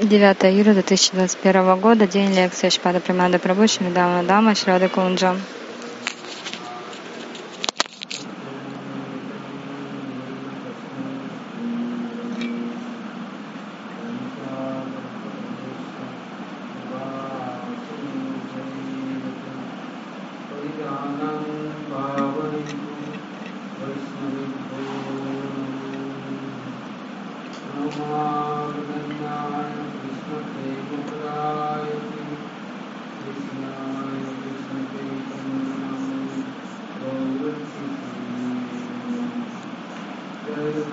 Девятое июля 2021 года, день лекции Шпада Примада Прабху, Шридама Дама, Шрада Кунджа.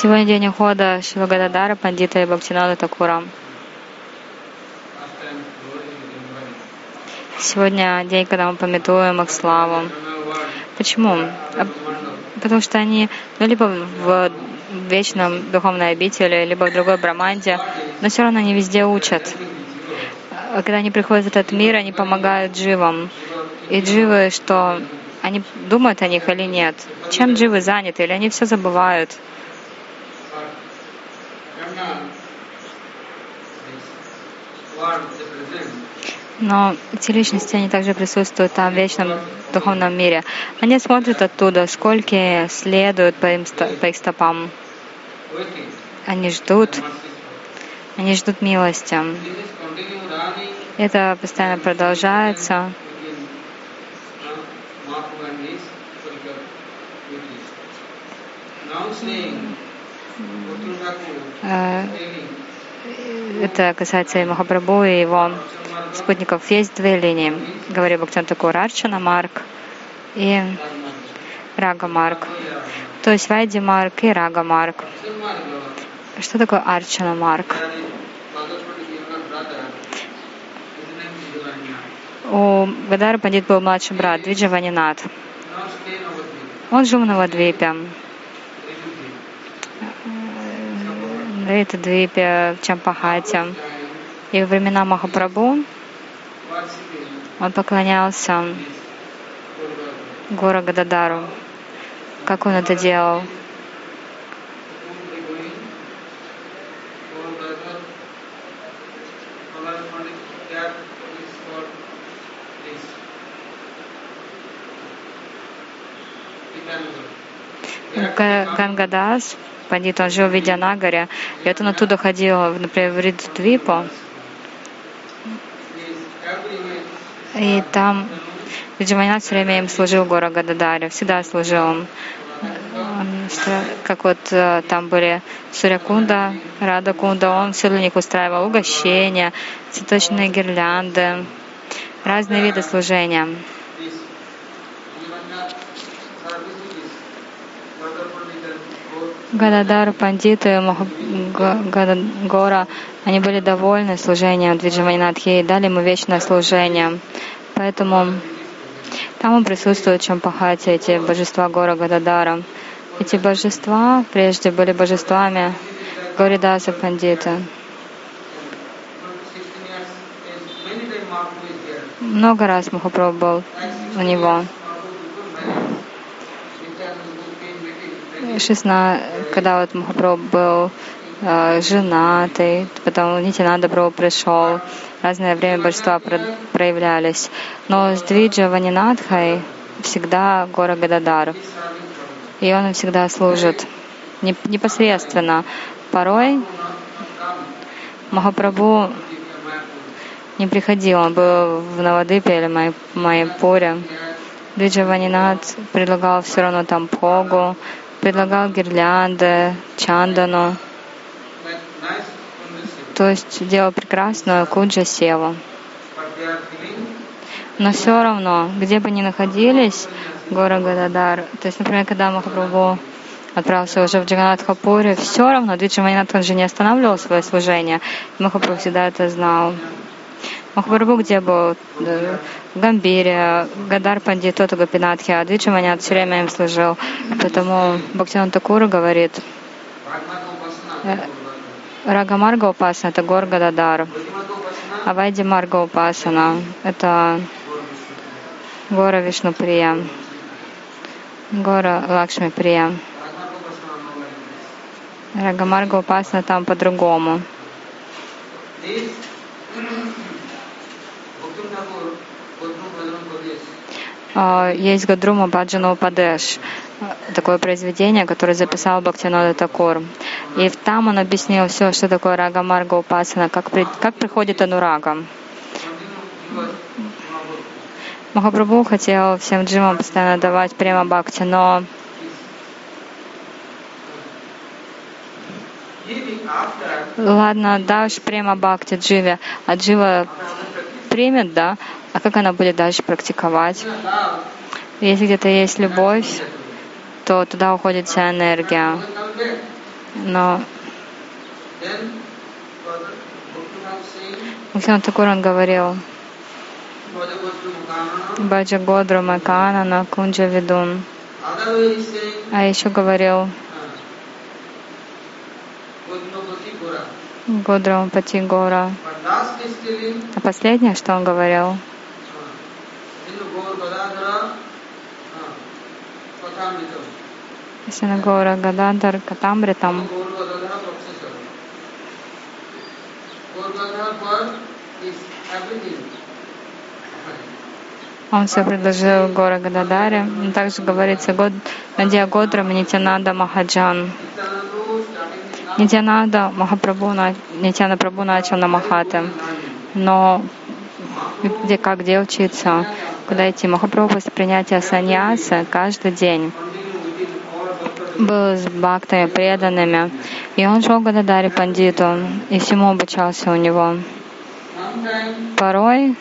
Сегодня день ухода Шивагададара, Пандита и Бхактинада Такура. Сегодня день, когда мы пометуем их славу. Почему? А, потому что они ну, либо в вечном духовной обители, либо в другой браманде, но все равно они везде учат. А когда они приходят в этот мир, они помогают дживам. И дживы, что они думают о них или нет? Чем дживы заняты? Или они все забывают? Но эти личности, они также присутствуют там в вечном духовном мире. Они смотрят оттуда, сколько следуют по, им, по их стопам. Они ждут, они ждут милости. Это постоянно продолжается. Uh, это касается и Махапрабху, и его спутников. Есть две линии. Говорю Бхактан Такур, Арчана Марк и Рага Марк. То есть Вайди Марк и Рага Марк. Что такое Арчана Марк? У Гадара Пандит был младший брат, Двиджа Ванинат. Он жил на Вадвипе. Это Двипе, Чампахате. И во времена Махапрабху он поклонялся Гора Гададару. Как он это делал? Гангадас Пандит, он жил в Видянагаре, и вот он оттуда ходил, например, в Риддвипу, и там Виджаманат все время им служил Гора Гададаре, всегда служил. Он как вот э, там были Сурякунда, Радакунда, он все для них устраивал угощения, цветочные гирлянды, разные виды служения. Гададар, пандиты, Гора, они были довольны служением Двиджаманинатхи и дали ему вечное служение. Поэтому там присутствуют Чампахати, эти божества Гора Гададара. Эти божества прежде были божествами Горидаса Пандита. Много раз Махапрабху был у него. 16, когда вот Махапрабху был э, женатый, потом Нитинанда Прабху пришел, разное время божества проявлялись. Но с Двиджа Ванинадхой всегда Гора Гададар. И он всегда служит непосредственно. Порой Махапрабху не приходил, он был в Навадыпе или Майпуре. Ванинат предлагал все равно там погу, предлагал гирлянды, чандану. То есть делал прекрасную куджа севу. Но все равно, где бы ни находились, гора Гададар, то есть, например, когда Махапрабху отправился уже в Джаганатхапуре, все равно Двиджаманинат он же не останавливал свое служение. Махапрабху всегда это знал. Махапрабху где был? Гамбире, Гадар Пандит, тот Гапинатхи, а Двиджаманят все время им служил. Поэтому Бхактиван Такура говорит, э, Рагамарга Упасана — это гор Гададар. А Вайди Марга Упасана — это гора Вишнуприя, гора Лакшми Прия. Рагамарга Упасана там по-другому. А, есть Гадрума Баджана Упадеш, такое произведение, которое записал Бхактинода Такур. И там он объяснил все, что такое Рага Марга Упасана, как, при, как приходит Анурага. Махапрабху хотел всем джимам постоянно давать према бхакти, но Ладно, дашь према бхакти дживе, а джива примет, да, а как она будет дальше практиковать? Если где-то есть любовь, то туда уходит вся энергия. Но Максим Такур он говорил, Баджа Годру Макана на Кунджа Видун. А еще говорил Годрам Пати Гора. А последнее, что он говорил? Синагора Гададар Катамритам. Он все предложил Гора Гададаре. Также говорится Год, Надия Годра Нитянанда Махаджан. Нитянанда Махапрабху, Нитяна Прабху начал на Махаты. Но где, как где учиться, куда идти? Махапрабху после принятия саньяса каждый день был с бхактами, преданными. И он шел к Гададаре Пандиту и всему обучался у него. Порой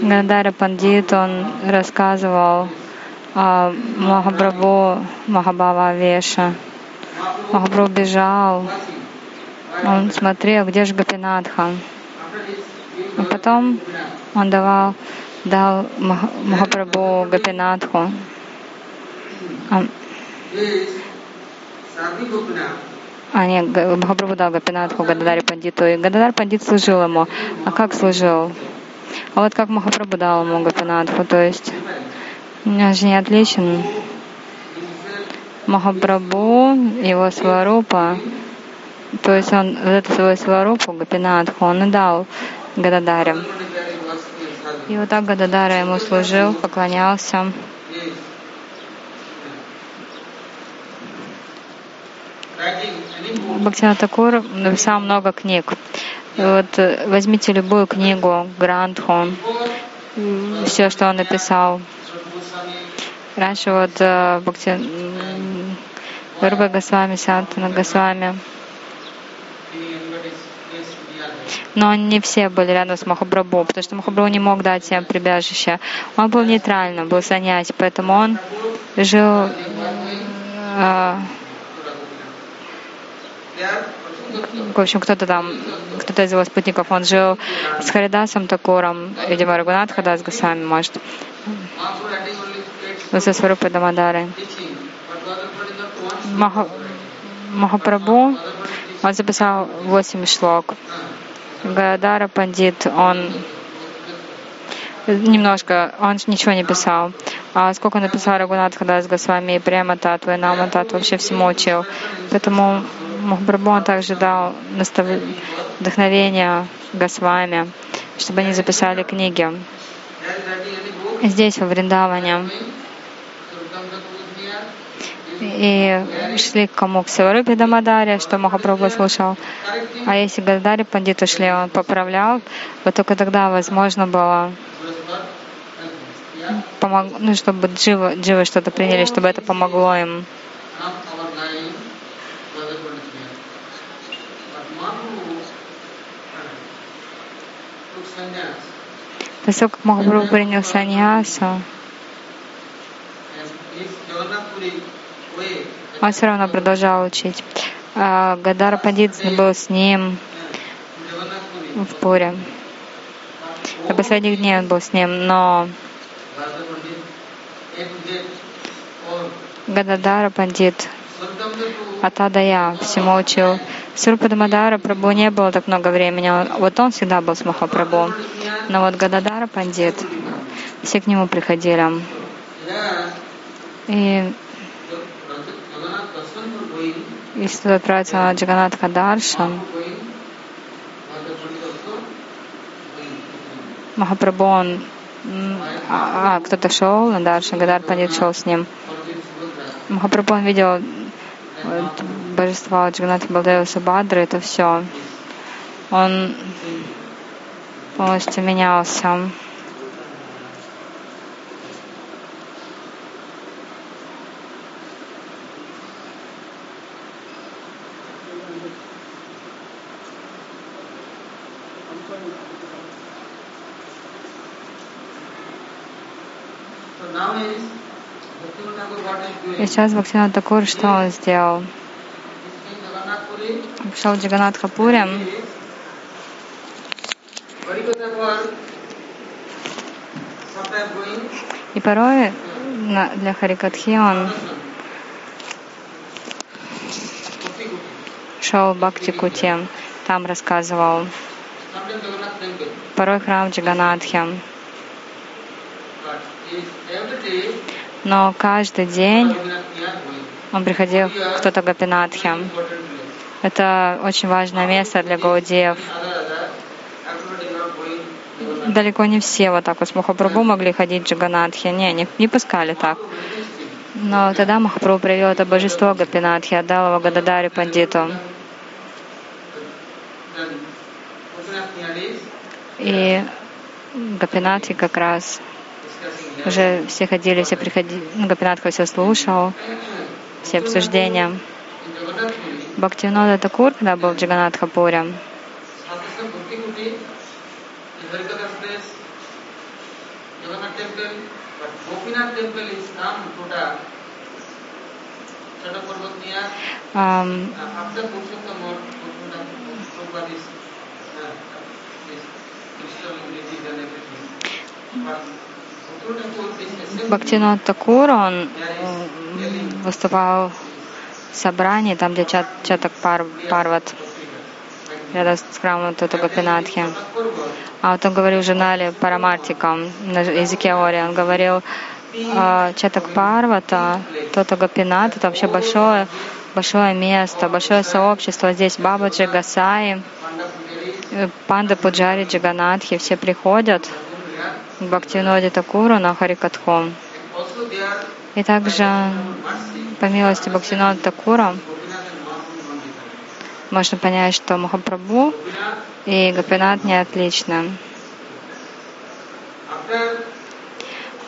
Гададаре Пандит, он рассказывал о Махапрабху Махабава Веша. Махапрабху бежал, он смотрел, где же Гапинатха. А потом он давал дал Махапрабху Гапинатху. А, нет, Махапрабху дал Гапинатху Гададаре Пандиту, и Гададар Пандит служил ему. А как служил? А вот как Махапрабху дал ему Гапинатху, то есть он же не отличен. Махапрабху, его сварупа, то есть он вот эту свою сварупу, Гапинатху, он и дал Гададаре. И вот так Гададара ему служил, поклонялся. Бхактина Такур написал много книг. Вот возьмите любую книгу, Грантху, все, что он написал. Раньше вот э, Бхакти Руба Госвами, Сантана Госвами, но не все были рядом с Махапрабху, потому что Махапрабху не мог дать им прибежище. Он был нейтральным, был саньяси, поэтому он жил э, в общем, кто-то там, кто-то из его спутников, он жил с Харидасом Такуром, видимо, Рагунат Хадас Госвами, может, со Сварупой Дамадары. Маха, Махапрабху, он записал восемь шлок. Гадара Пандит, он немножко, он ничего не писал. А сколько написал Рагунат Хадас Госвами, и Према Татву, и Нама Татву, вообще всему учил. Поэтому Махапрабху он также дал настав... вдохновение Госвами, чтобы они записали книги. Здесь, во Вриндаване, и шли к кому? К Саварупе Дамадаре, что Махапрабху слушал. А если Гадари Пандиту шли, он поправлял, вот только тогда возможно было помог, ну, чтобы дживы, дживы что-то приняли, чтобы это помогло им. Как Махапрабху принял саньясу, он все равно продолжал учить. А, Гадар Пандит был с ним в Пуре. До последних дней он был с ним, но Гададара Пандит Атадая всему учил. Сурпадамадара Прабhu не было так много времени. Вот он всегда был с Махапрабху. Но вот Гададара Пандит, все к нему приходили. И если туда отправиться на Джаганат Кадаршан, Махапрабху, он, а, а кто-то шел на Даршан, Гадар Пандит шел с ним. Махапрабху, он видел вот, божества Джаганат Балдева Сабадры, это все. Он полностью менялся. И сейчас Бхактивинод Такур, что он сделал? Шел в Джаганат. И порой для Харикатхи он шел в Бхакти Кути, там рассказывал. Порой храм Джаганатхи. Но каждый день он приходил кто-то Гапинатхи. Это очень важное место для гаудиев. Далеко не все вот так вот с Махапрабху могли ходить в Джаганатхи. Не, не, не пускали так. Но тогда Махапрабху привел это божество Гапинатхи, отдал его Гададари Пандиту. И Гапинатхи как раз уже все ходили, все приходили, ну, Гапинатха все слушал, все обсуждения. Бхактивинода Такур, когда был в Джаганатхапуре, um, Бхактинот Такур, он выступал в собрании, там, где Чат, Чатак Пар, Парват, рядом с храмом Тото Гапинатхи. А вот он говорил в журнале Парамартикам на языке Ори, он говорил, «А, Чатак Парвата, Тото Гапинат, это вообще большое, большое место, большое сообщество. Здесь Бабаджи, Гасаи, Панда Пуджари, Джаганатхи, все приходят, Бхактивиноде Такуру на Харикатху. И также, по милости Бхактивинода Такура, можно понять, что Махапрабху и Гапинат не отличны.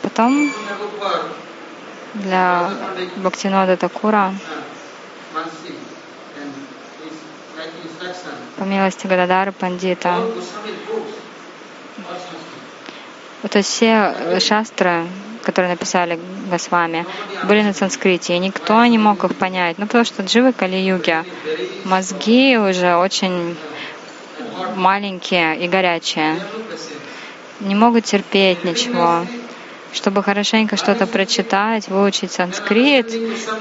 Потом для Бхактинода Такура по милости Гададара Пандита. Есть все шастры, которые написали Госвами, были на санскрите, и никто не мог их понять. Ну, потому что дживы Кали-юги, мозги уже очень маленькие и горячие, не могут терпеть ничего чтобы хорошенько что-то прочитать, выучить санскрит,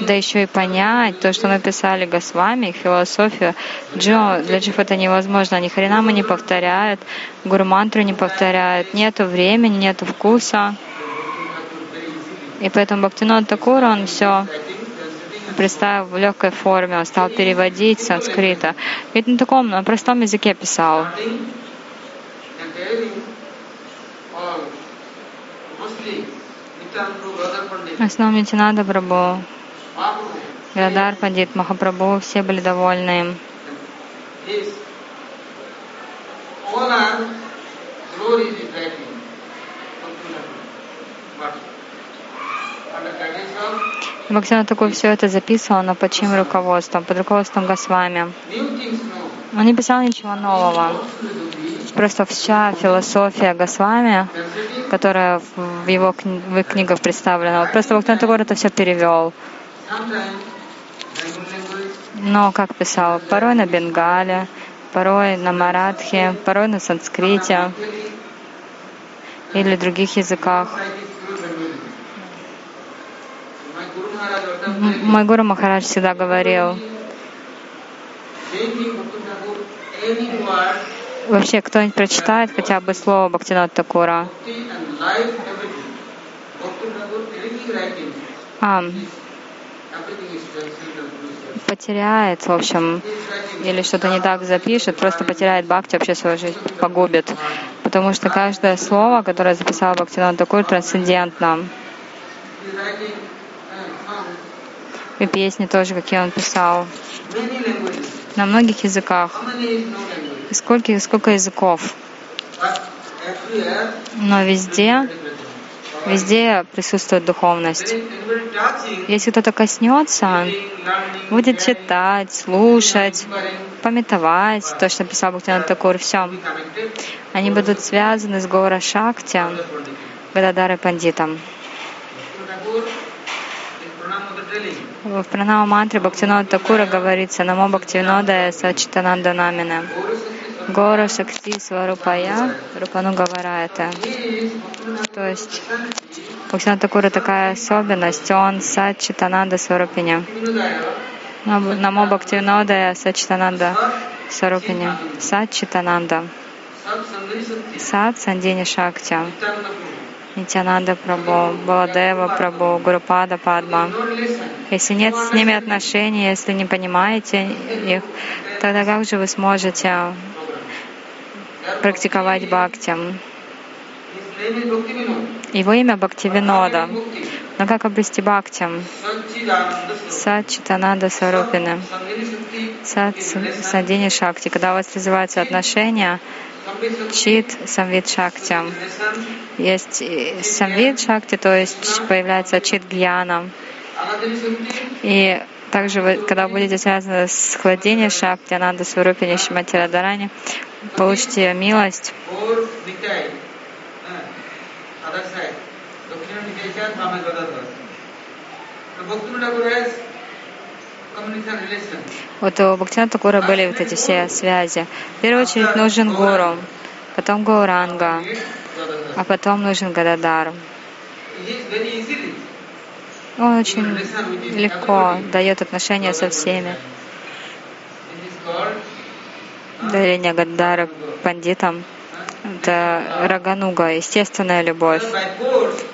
да еще и понять то, что написали Госвами, их философию. Джо, для джив это невозможно. Они хренамы не повторяют, гурмантру не повторяют, нету времени, нету вкуса. И поэтому Бхактинод Такур, он все представил в легкой форме, он стал переводить санскрита. Ведь на таком, на простом языке писал. Основ Нитинада Прабhu, Градар Пандит, Махапрабху, все были довольны им. Бхактина такой все это записывал, но под чьим руководством? Под руководством Госвами. Он не писал ничего нового. Просто вся философия Госвами, которая в его в книгах представлена, вот просто Бхактина Тагор это все перевел. Но, как писал, порой на бенгале, порой на маратхе, порой на санскрите или других языках. Мой гуру Махарадж всегда говорил, вообще кто-нибудь прочитает хотя бы слово Бхактинат Такура, а, потеряет, в общем, или что-то не так запишет, просто потеряет бхакти, вообще свою жизнь погубит. Потому что каждое слово, которое записал Бхактинат Такур, трансцендентно. И песни тоже, какие он писал. На многих языках. Сколько, сколько языков. Но везде, везде присутствует духовность. Если кто-то коснется, будет читать, слушать, пометовать то, что писал Бхактинат Такур, все. Они будут связаны с Гора Шакти, Гададарой Пандитом. В пранама мантре Бхактинод Такура говорится «Намо Бхактивинода Сачитананда Намина». Гора Шакти Сварупая, Рупану это. То есть Бхактинод Такура такая особенность, он Сачитананда Сварупиня. Намо Бхактивинода Сачитананда Сварупиня. Сачитананда. Сат Сандини Шакти. Нитянанда Прабhu, Баладева Прабhu, Гурупада Падма. Если нет с ними отношений, если не понимаете их, тогда как же вы сможете практиковать бхакти? Его имя Бхактивинода. Но как обрести бхакти? Сад Читананда Сарупина. Сад Садини Шакти. Когда у вас развиваются отношения, Чит Самвид Шакти. Есть Самвид Шакти, то есть появляется Чит Гьяна. И также вы, когда будете связаны с хладением Шакти, Ананда Сварупини Шимати Радарани, получите милость. Вот. У Бхактина Такура были вот эти все связи. В первую очередь нужен гуру, потом Гауранга, а потом нужен Гададар. Он очень легко дает отношения со всеми. Дарение Гаддара пандитам это рагануга, естественная любовь.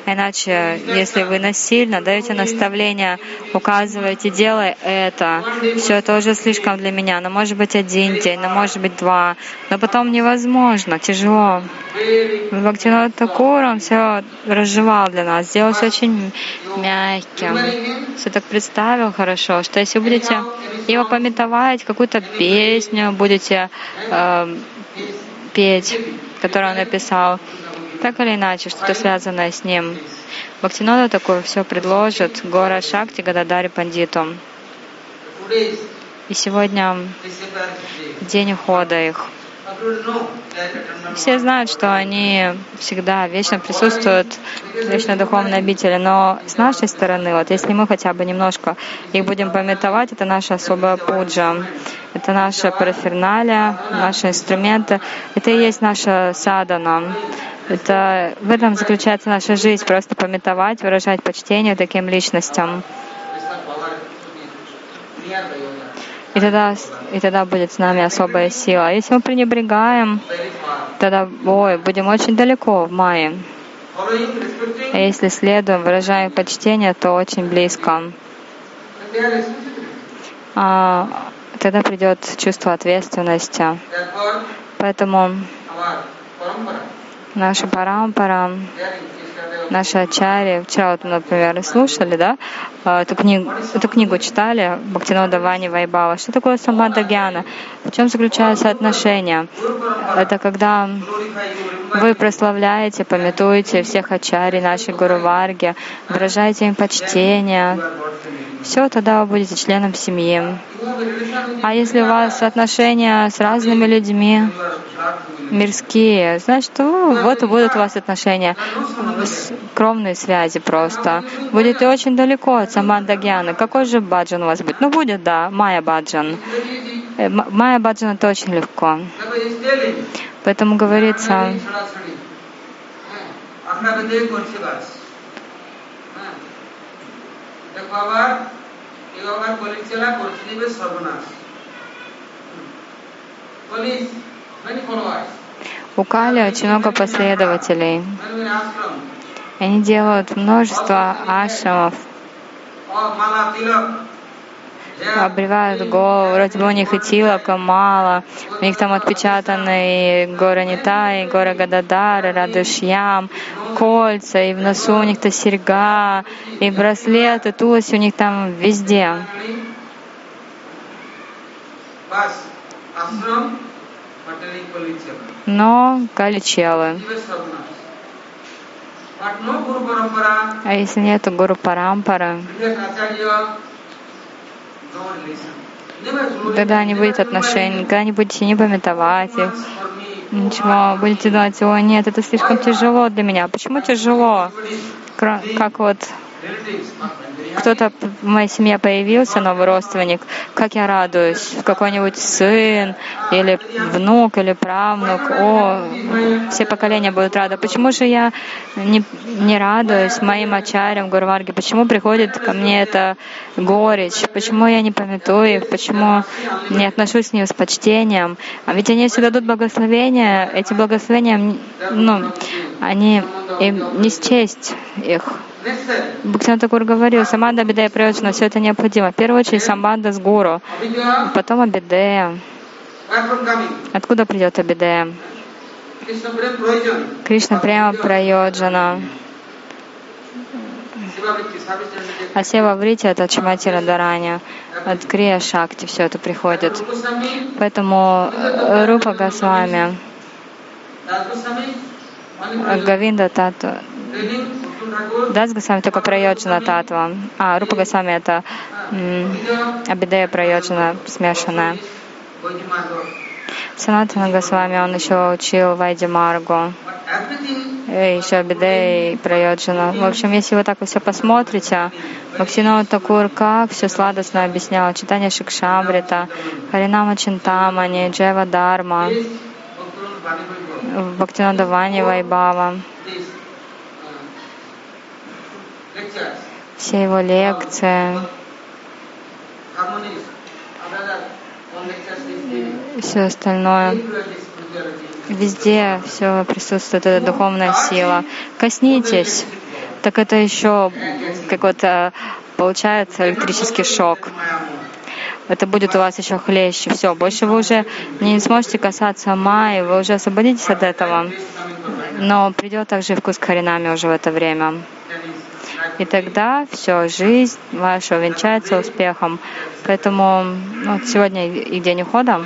Иначе, если вы насильно даете наставления, указываете, делай это, все это уже слишком для меня, но может быть один день, но может быть два, но потом невозможно, тяжело. Бхактинат Такур, он все разжевал для нас, сделал все очень мягким, все так представил хорошо, что если будете его пометовать, какую-то песню будете э, петь, который он написал, Так или иначе, что-то связанное с ним. Бхактинода такое все предложит Гора Шакти Гададари Пандиту. И сегодня день ухода их. Все знают, что они всегда вечно присутствуют в вечной духовной обители, но с нашей стороны, вот если мы хотя бы немножко их будем пометовать, это наша особая пуджа, это наша параферналия, наши инструменты, это и есть наша садана. Это в этом заключается наша жизнь, просто пометовать, выражать почтение таким личностям. И тогда, и тогда будет с нами особая сила. Если мы пренебрегаем, тогда ой, будем очень далеко в мае. А если следуем, выражаем почтение, то очень близко. А, тогда придет чувство ответственности. Поэтому наша парампара, наши ачари, вчера вот, например, слушали, да, а, эту книгу, эту книгу читали, Бхактинода Вани Вайбава. Что такое самбанда гьяна? В чем заключаются отношения? Это когда вы прославляете, пометуете всех ачари, нашей Гуру Варги, выражаете им почтение, все, тогда вы будете членом семьи. А если у вас отношения с разными людьми, мирские, значит, вот будут у вас отношения, кровные связи просто. Будете очень далеко от Самбандагьяны. Какой же баджан у вас будет? Ну, будет, да, Майя баджан. Э, Майя баджан это очень легко. Поэтому говорится, у Кали очень много последователей. Они делают множество ашрамов, обревают голову, вроде бы у них и тилока мало, у них там отпечатаны и гора Нита, и гора Гададар, и Радушьям, кольца, и в носу у них-то серьга, и браслеты, тулоси у них там везде. Но каличелы. А если нету гуру парампара, тогда не будет отношений, никогда не будете не пометовать их, ничего, будете думать, о нет, это слишком тяжело для меня. Почему тяжело? Как вот кто-то в моей семье появился, новый родственник, как я радуюсь, какой-нибудь сын или внук или правнук, о, все поколения будут рады. Почему же я не, не радуюсь моим ачарям Гурварги? Почему приходит ко мне эта горечь? Почему я не пометую их? Почему не отношусь к ним с почтением? А ведь они всегда дадут благословения, эти благословения, ну, они им не счесть их. Бхактиван Такур говорил, саманда Абидея Прайоджана, все это необходимо. В первую очередь самбанда с гуру, потом Абидея. Откуда придет Абидея? Кришна прямо Прайоджана. А Сева Врити это Чимати Радарани, от Крия Шакти все это приходит. Поэтому э, Рупа Госвами, Гавинда Тату, Дас Госвами только Прайоджана Татва, а Рупа Госвами это Абидея Прайоджана смешанная. Санатана Госвами, он еще учил Вайди Маргу, еще Абидей Прайоджана. В общем, если вы так все посмотрите, Бхактинова Такур как все сладостно объяснял, читание Шикшамрита, Харинама Чинтамани, Джева Дарма, Бхактинада Вани Вайбава все его лекции, все остальное. Везде все присутствует эта духовная сила. Коснитесь, так это еще какой-то получается электрический шок. Это будет у вас еще хлеще. Все, больше вы уже не сможете касаться майи, вы уже освободитесь от этого. Но придет также вкус коренами уже в это время. И тогда все, жизнь ваша увенчается успехом. Поэтому ну, вот сегодня и день ухода.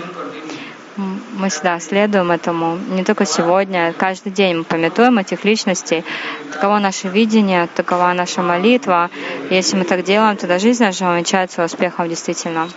мы всегда следуем этому, не только сегодня, каждый день мы пометуем этих личностей. Таково наше видение, такова наша молитва. Если мы так делаем, тогда жизнь наша увенчается успехом действительно.